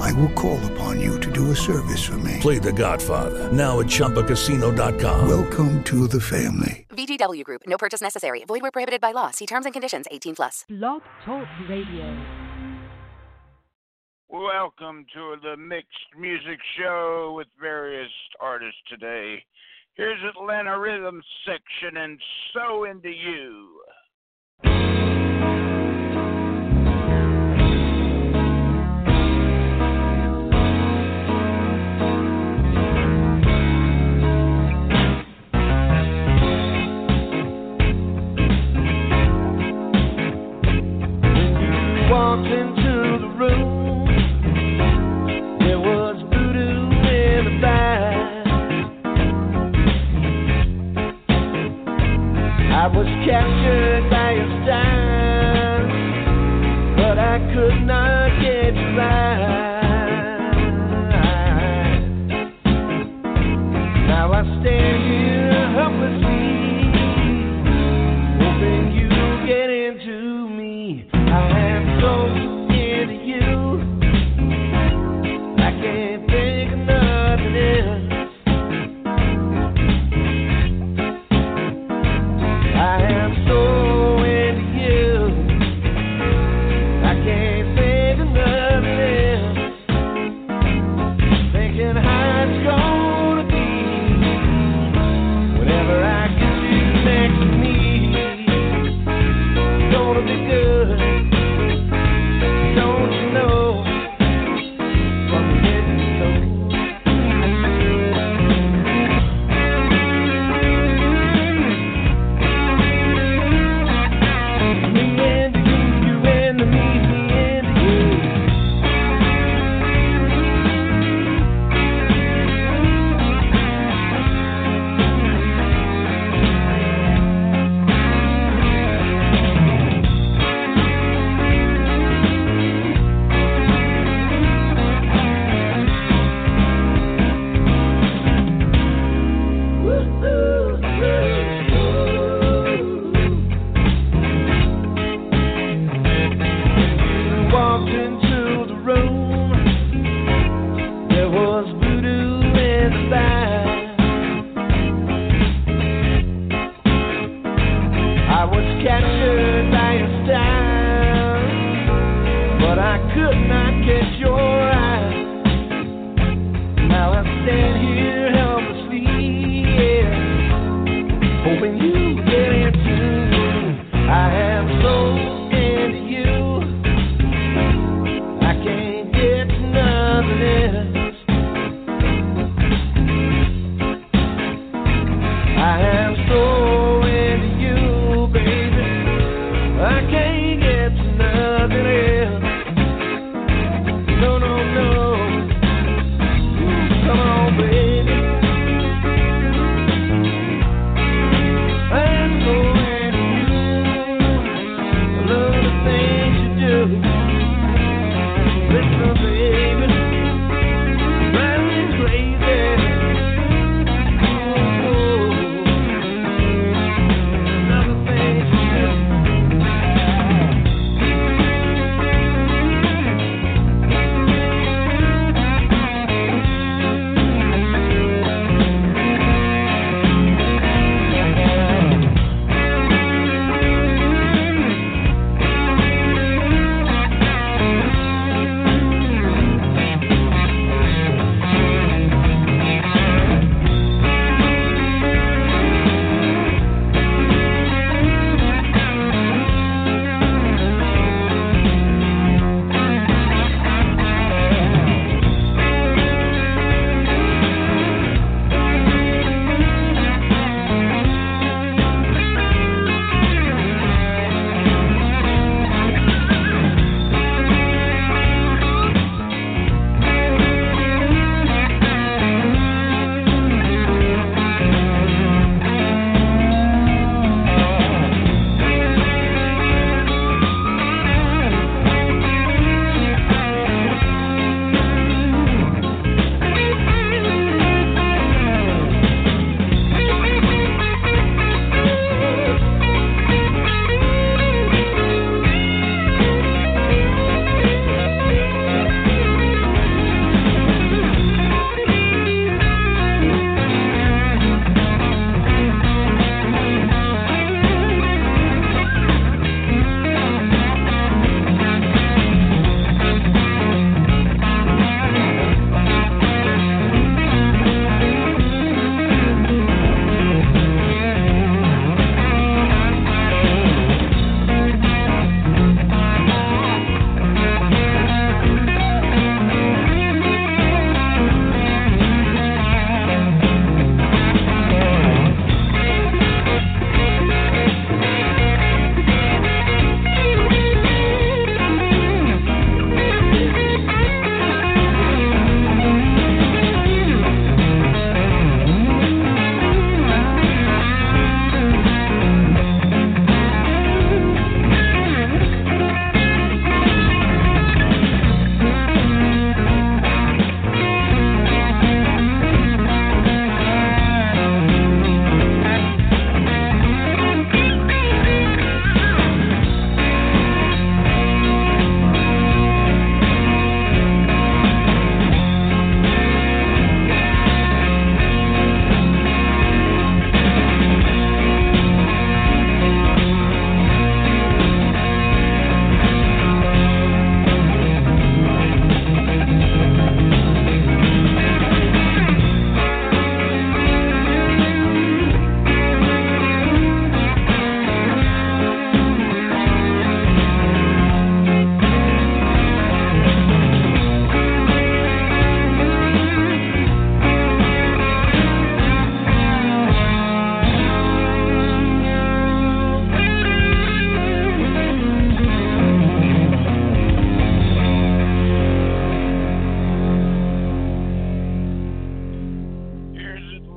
I will call upon you to do a service for me. Play The Godfather now at ChumbaCasino.com. Welcome to the family. VGW Group. No purchase necessary. Void where prohibited by law. See terms and conditions. 18 plus. Blog Talk Radio. Welcome to the mixed music show with various artists today. Here's Atlanta Rhythm section and So Into You. I was captured by your style, but I could not get right. Now I stand here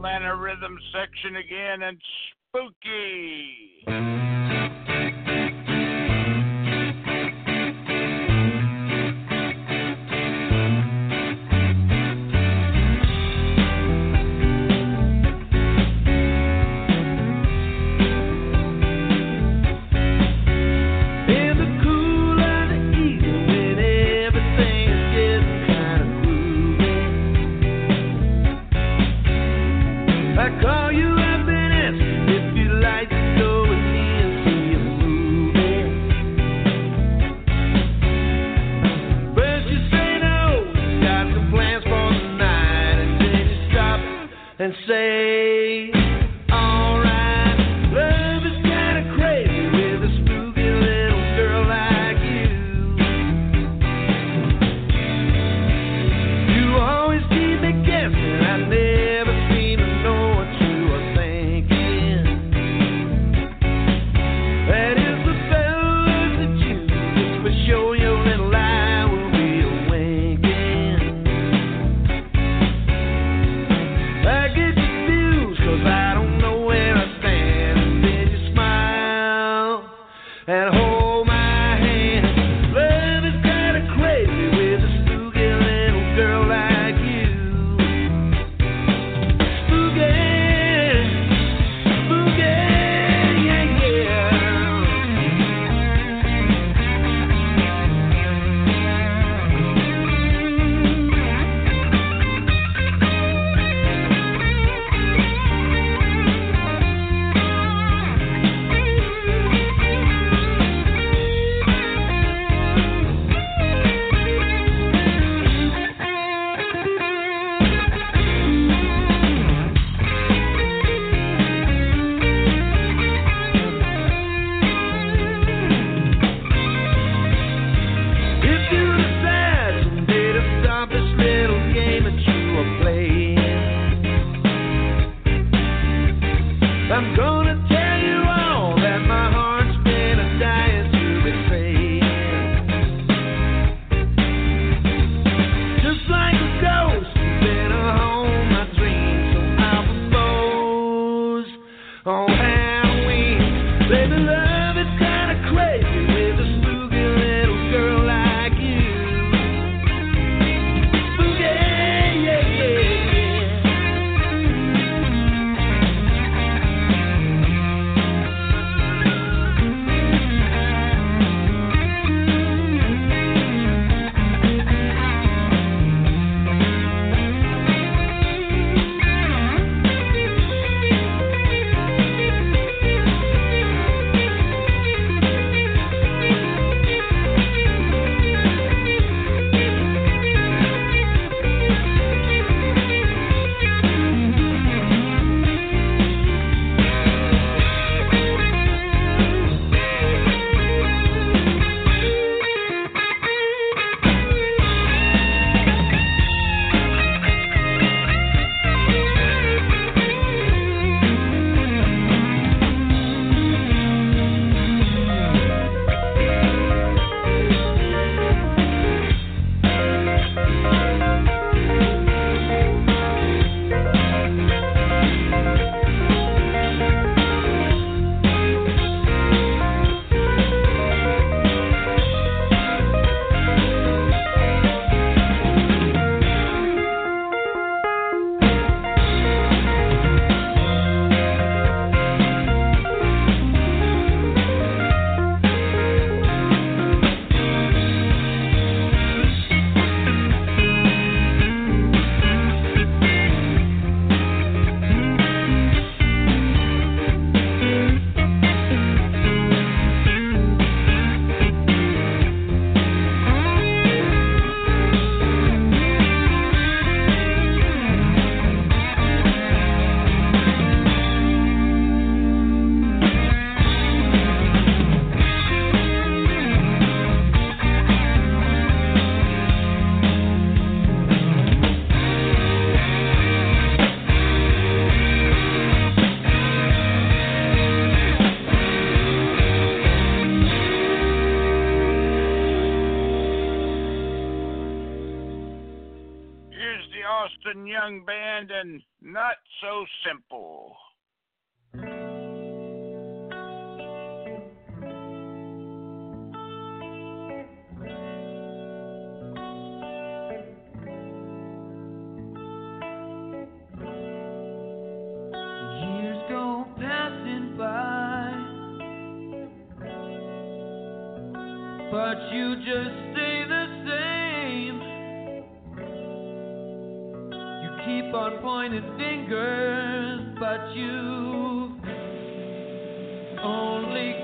Atlanta Rhythm section again and spooky.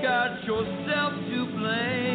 Got yourself to blame.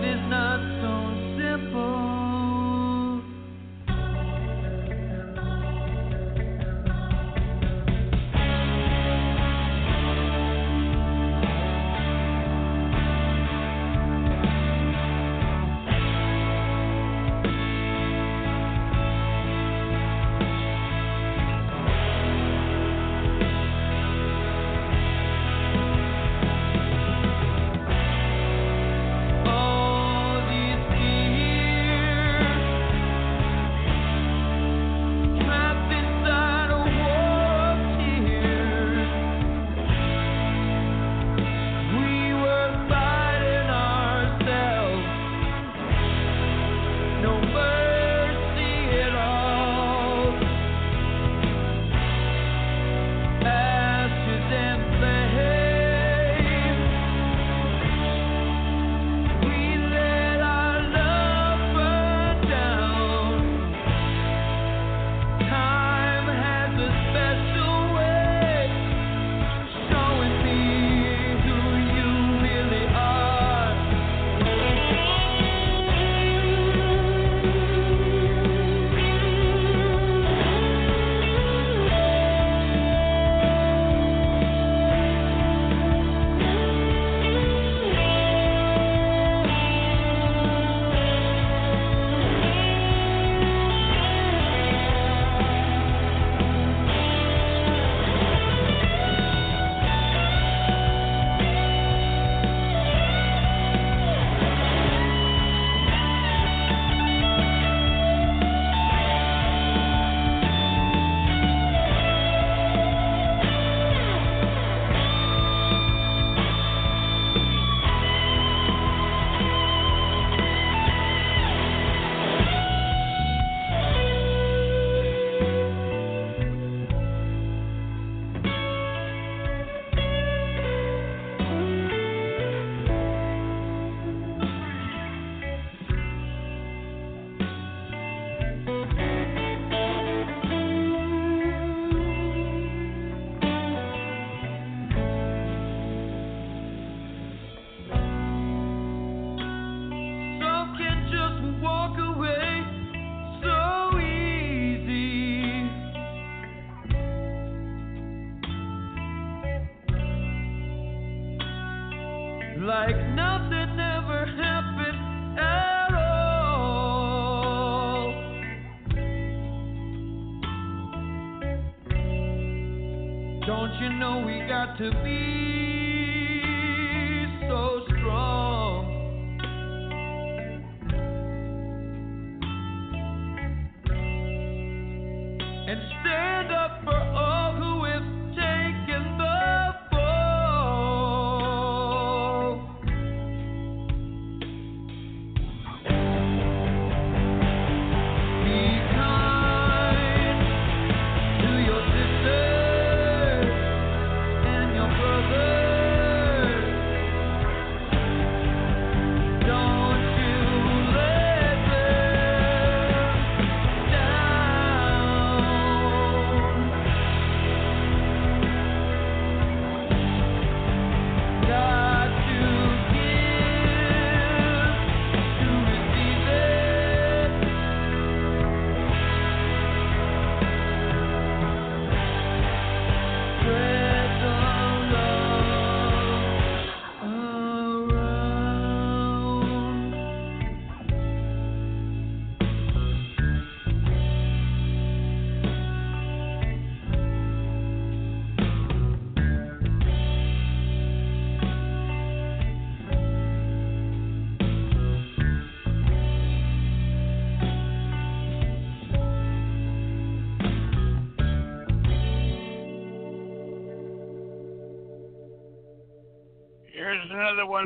business. not to be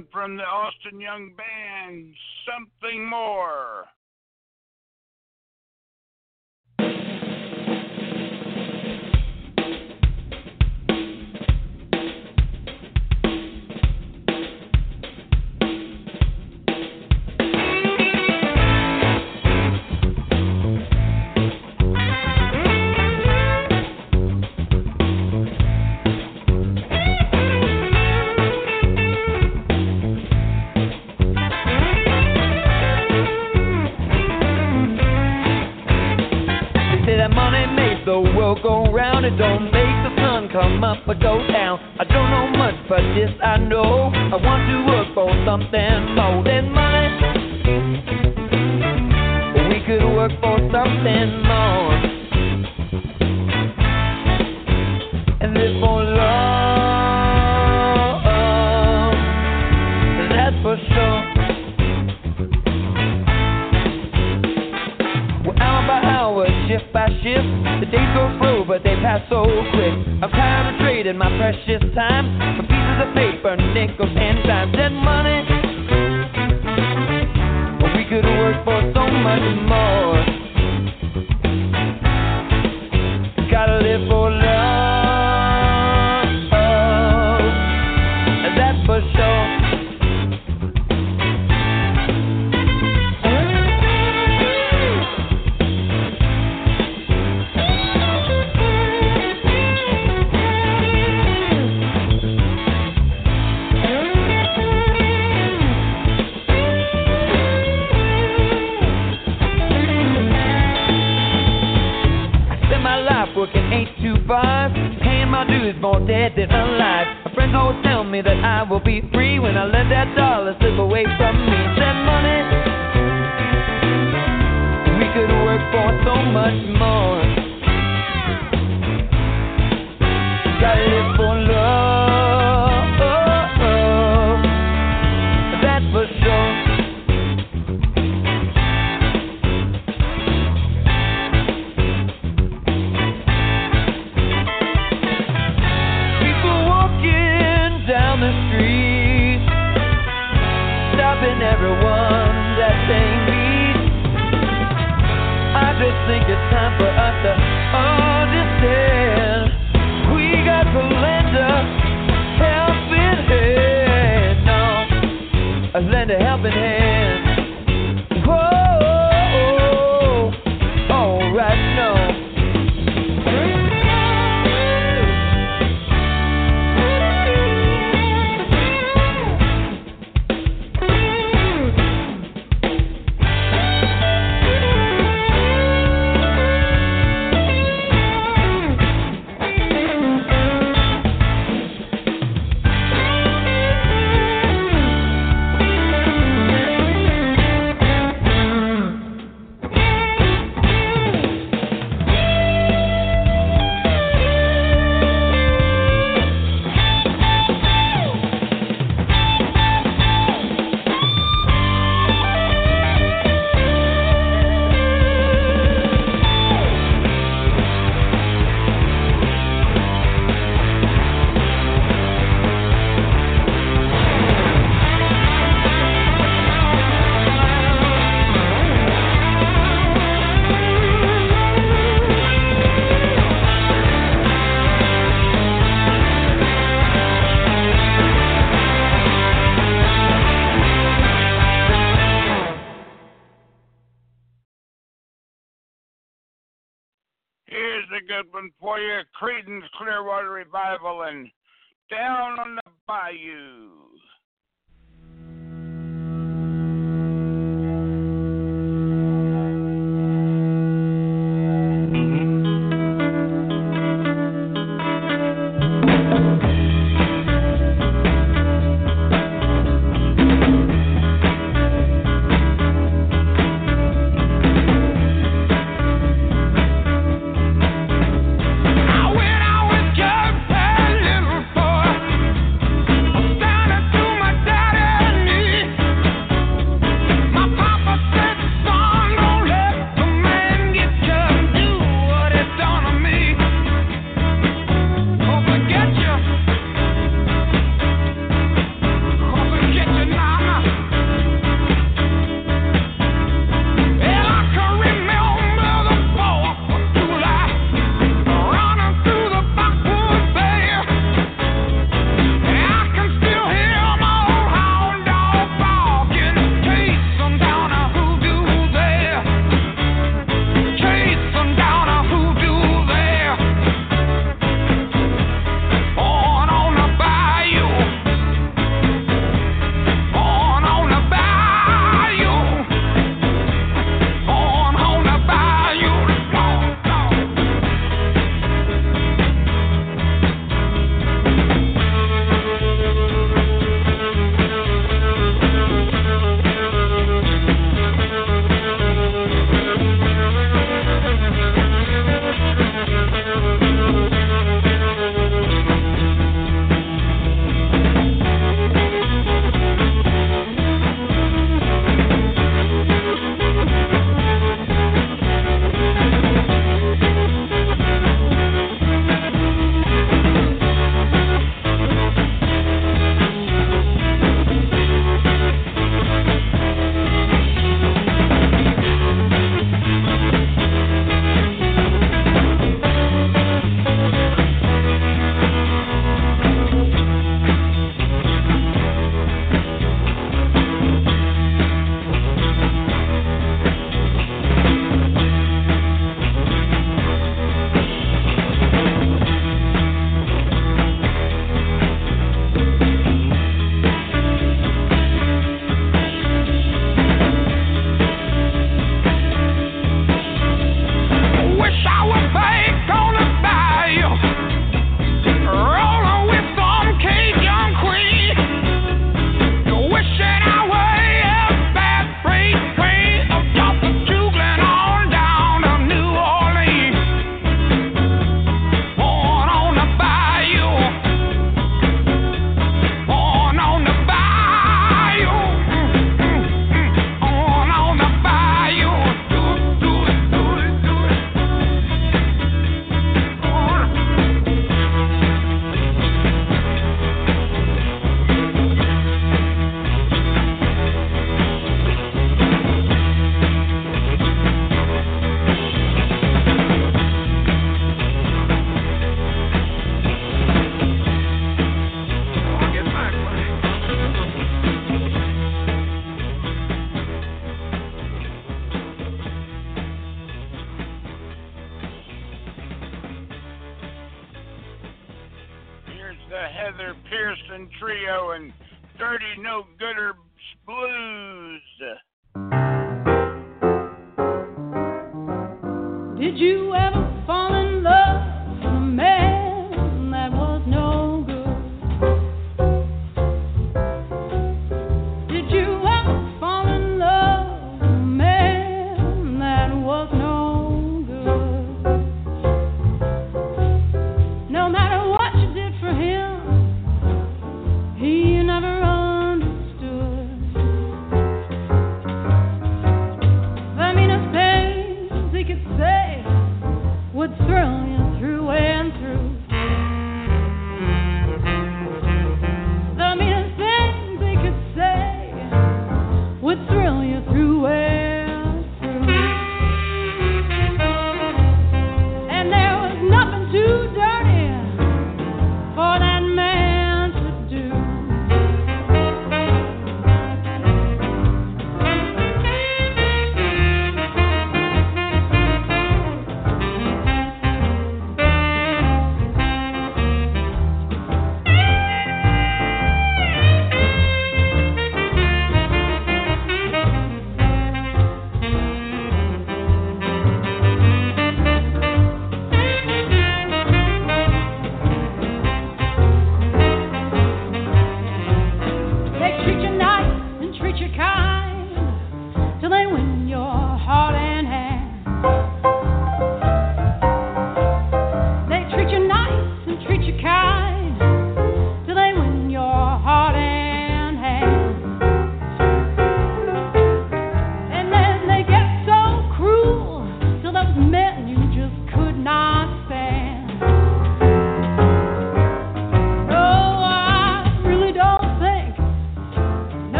one from the Austin Young Band, Something More. World go round. It don't make the sun come up or go down. I don't know much, but this I know. I want to work for something more than money. We could work for something shift by shift, the days go slow, but they pass so quick. I'm tired of trading my precious time for pieces of paper, nickels, and dimes, and money. We could work for so much more. Creedence Clearwater Revival and Down on the Bayou.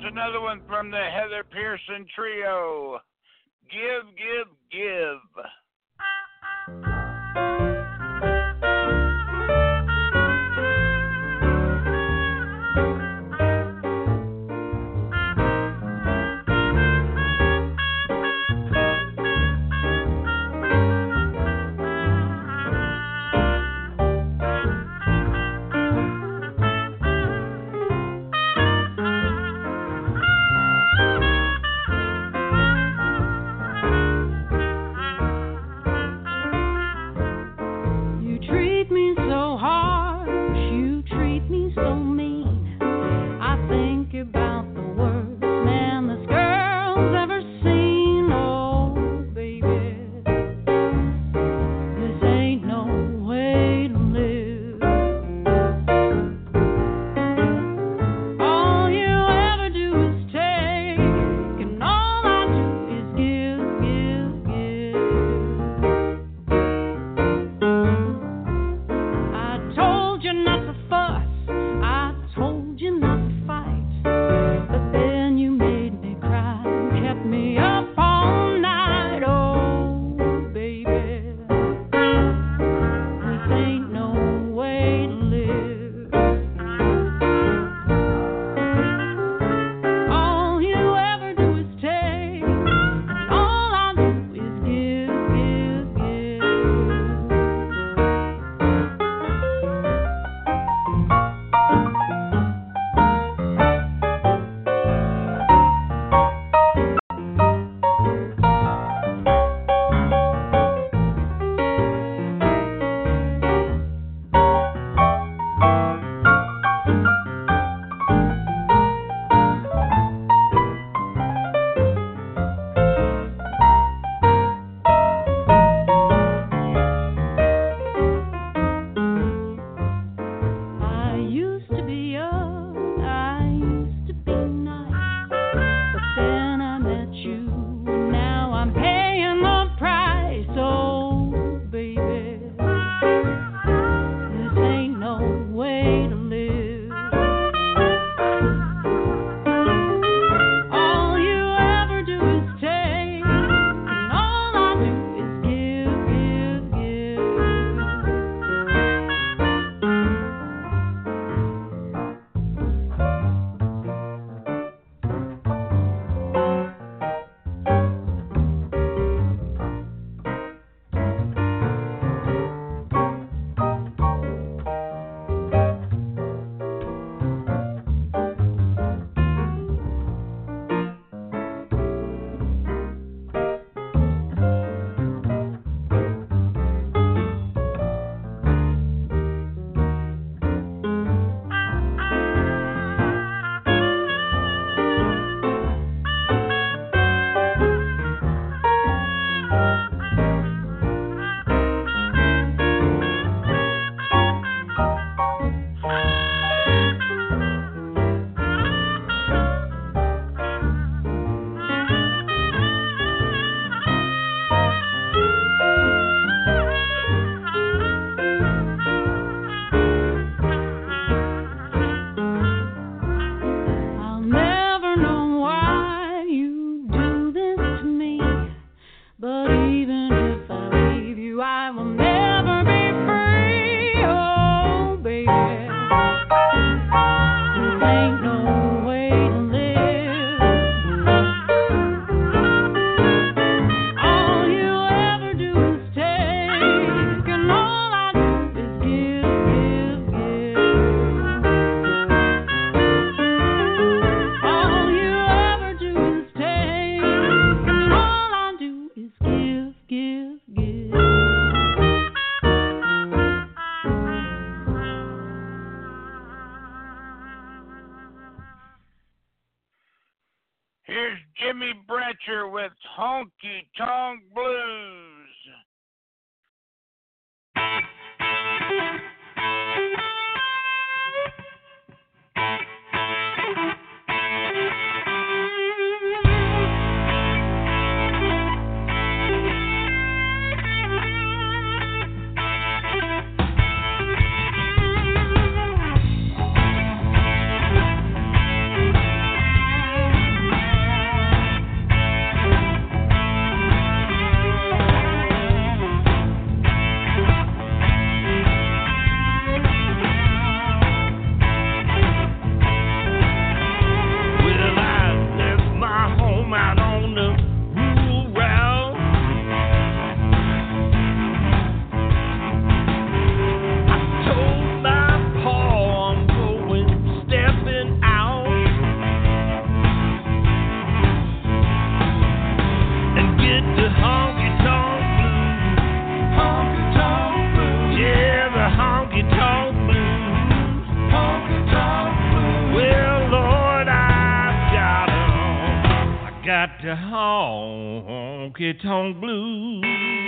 here's another one from the Heather Pearson Trio. Give, give, give. got the honky tonk blues.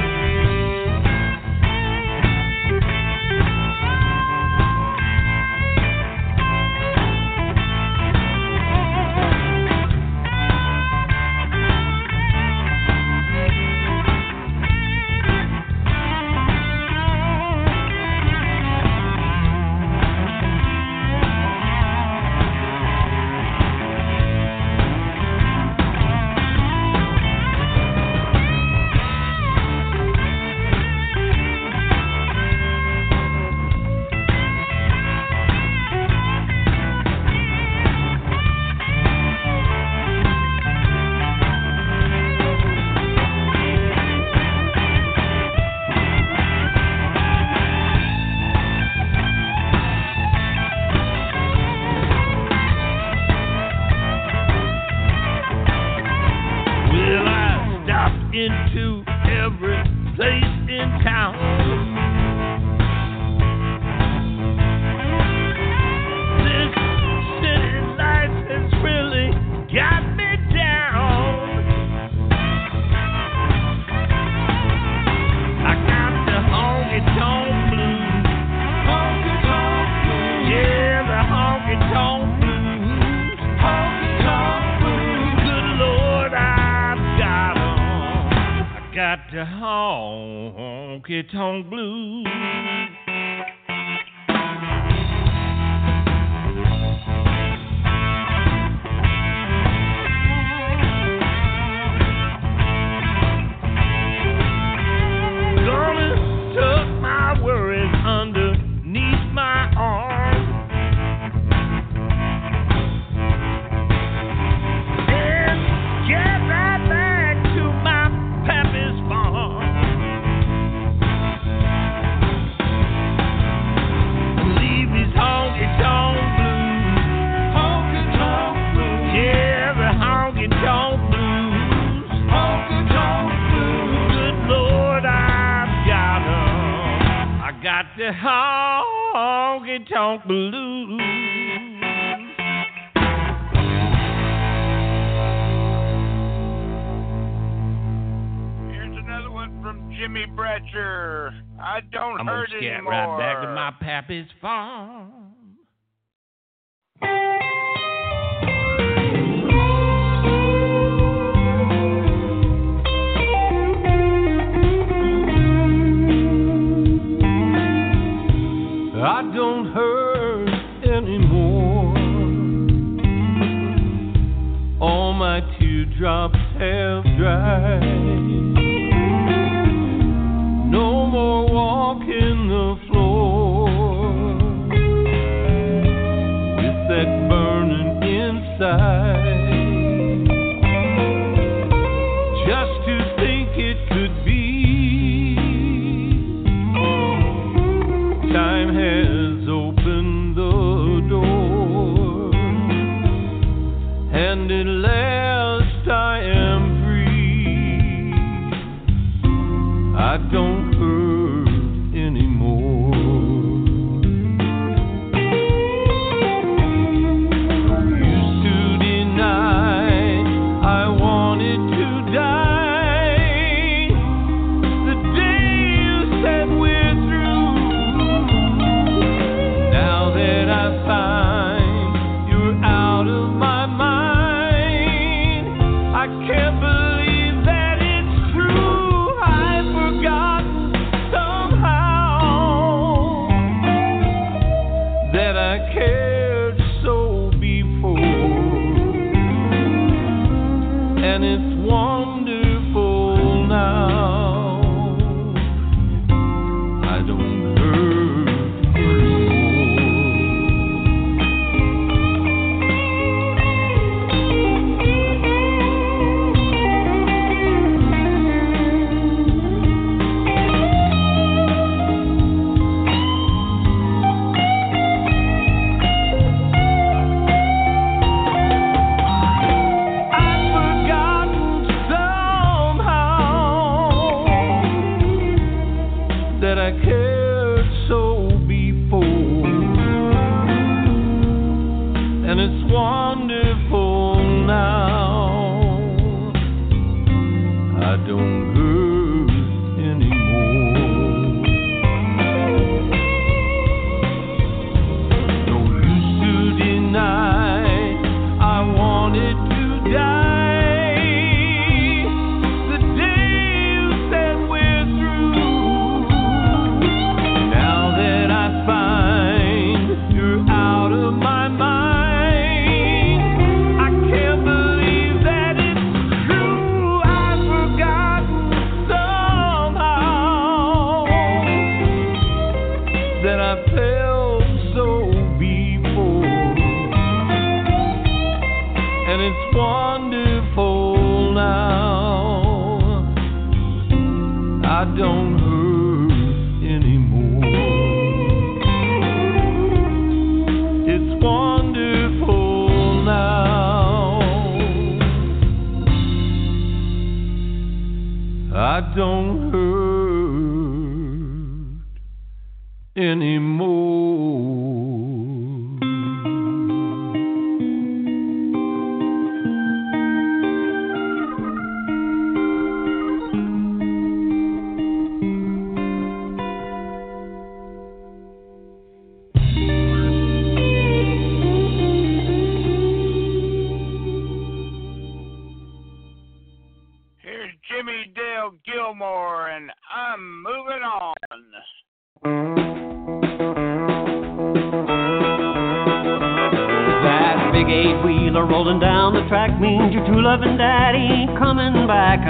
Tone Blues. out from Jimmy Bratcher. I don't I'm hurt gonna get right back to my pappy's farm. drops have dried.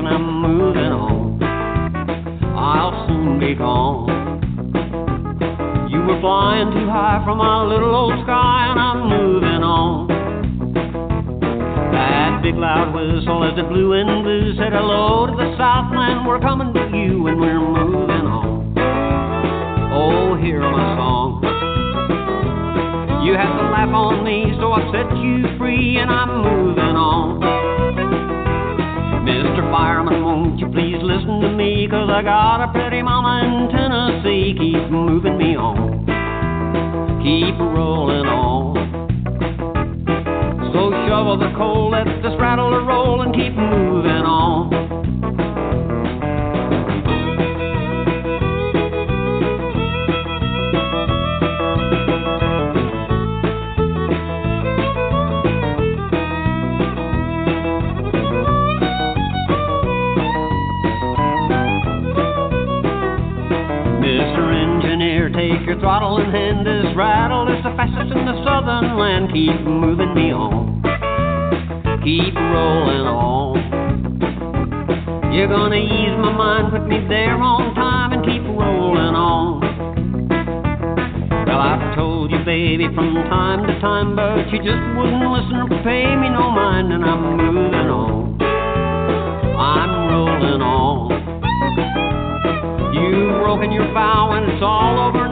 And I'm moving on. I'll soon be gone. You were flying too high from my little old sky, and I'm moving on. That big loud whistle as it blew and blew said hello to the Southland. We're coming to you, and we're moving on. Oh, hear my song. You had to laugh on me, so I set you I got a pretty mama in Tennessee. Keep moving Keep moving me on. Keep rolling on. You're gonna ease my mind, put me there on time, and keep rolling on. Well, I've told you, baby, from time to time, but you just wouldn't listen or pay me no mind, and I'm moving on. I'm rolling on. You've broken your vow and it's all over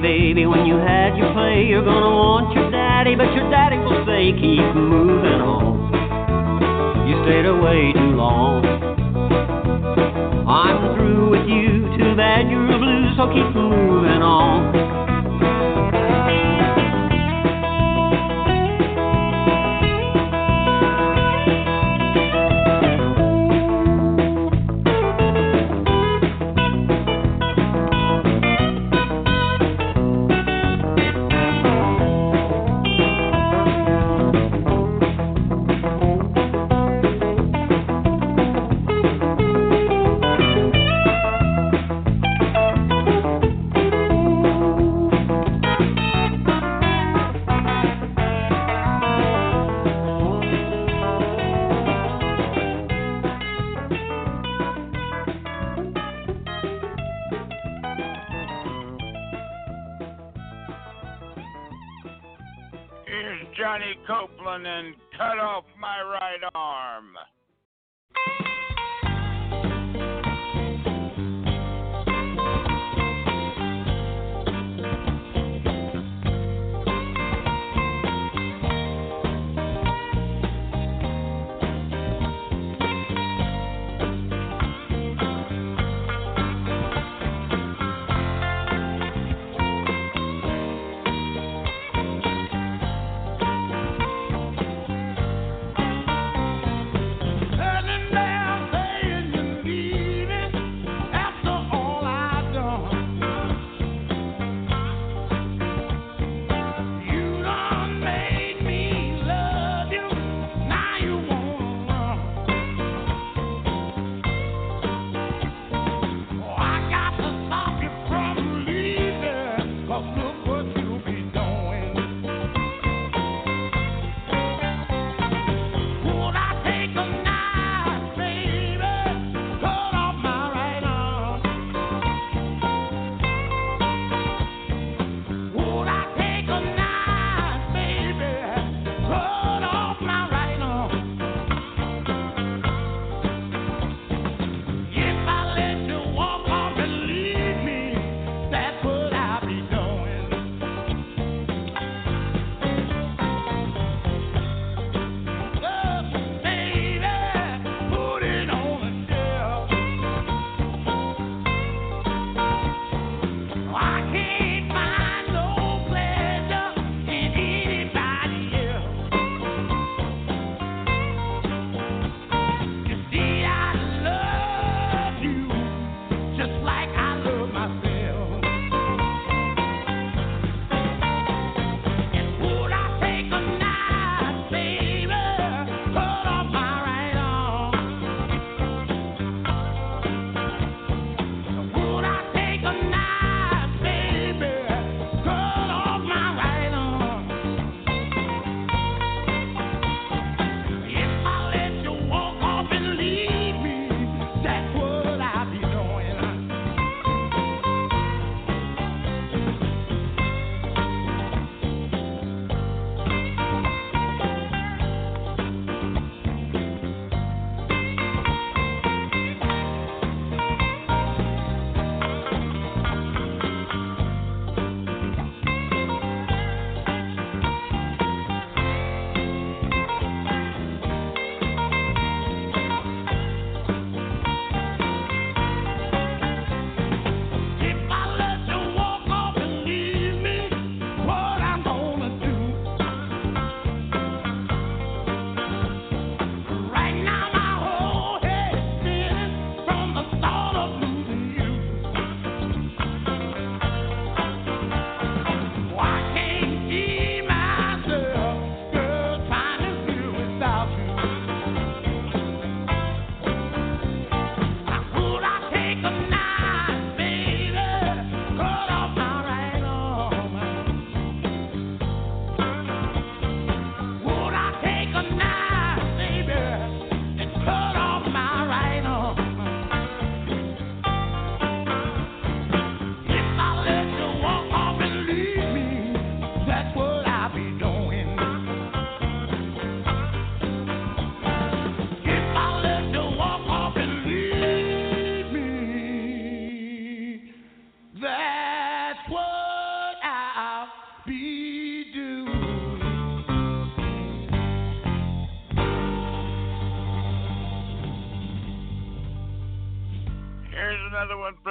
Baby, when you had your play, you're gonna want your daddy, but your daddy will say, keep moving on. You stayed away too long. I'm through with you, too bad you're a blue, so keep moving on.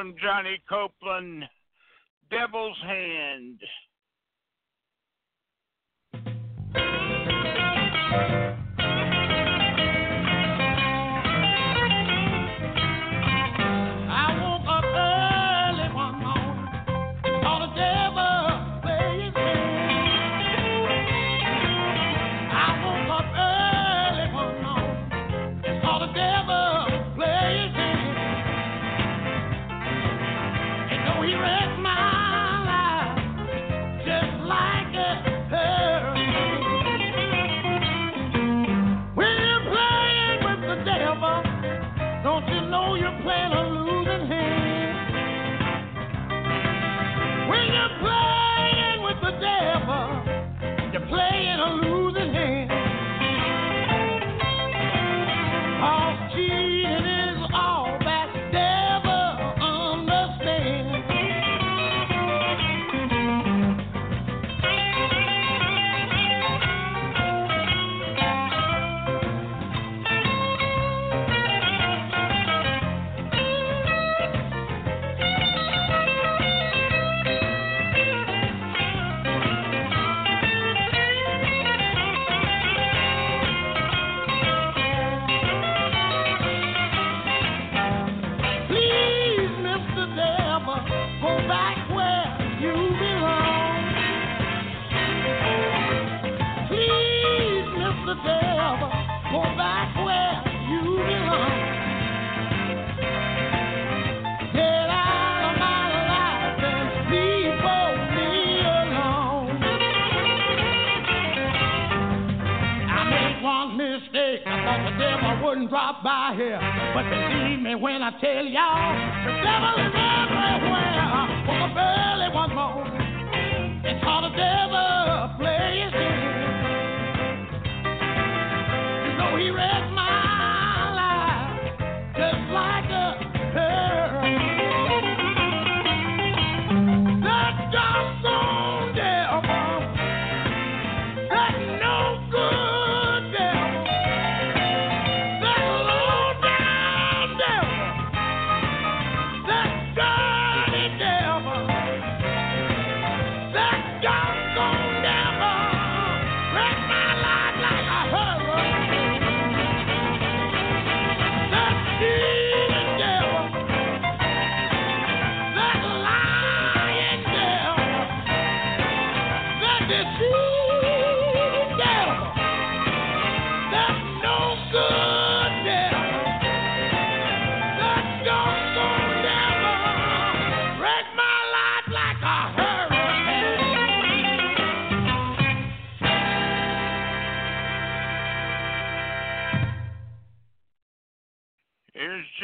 From Johnny Copeland y'all. The devil is everywhere. Oh, Walk a belly once more. It's called a devil.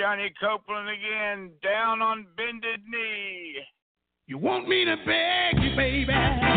Johnny Copeland again, down on bended knee. You want me to beg you, baby?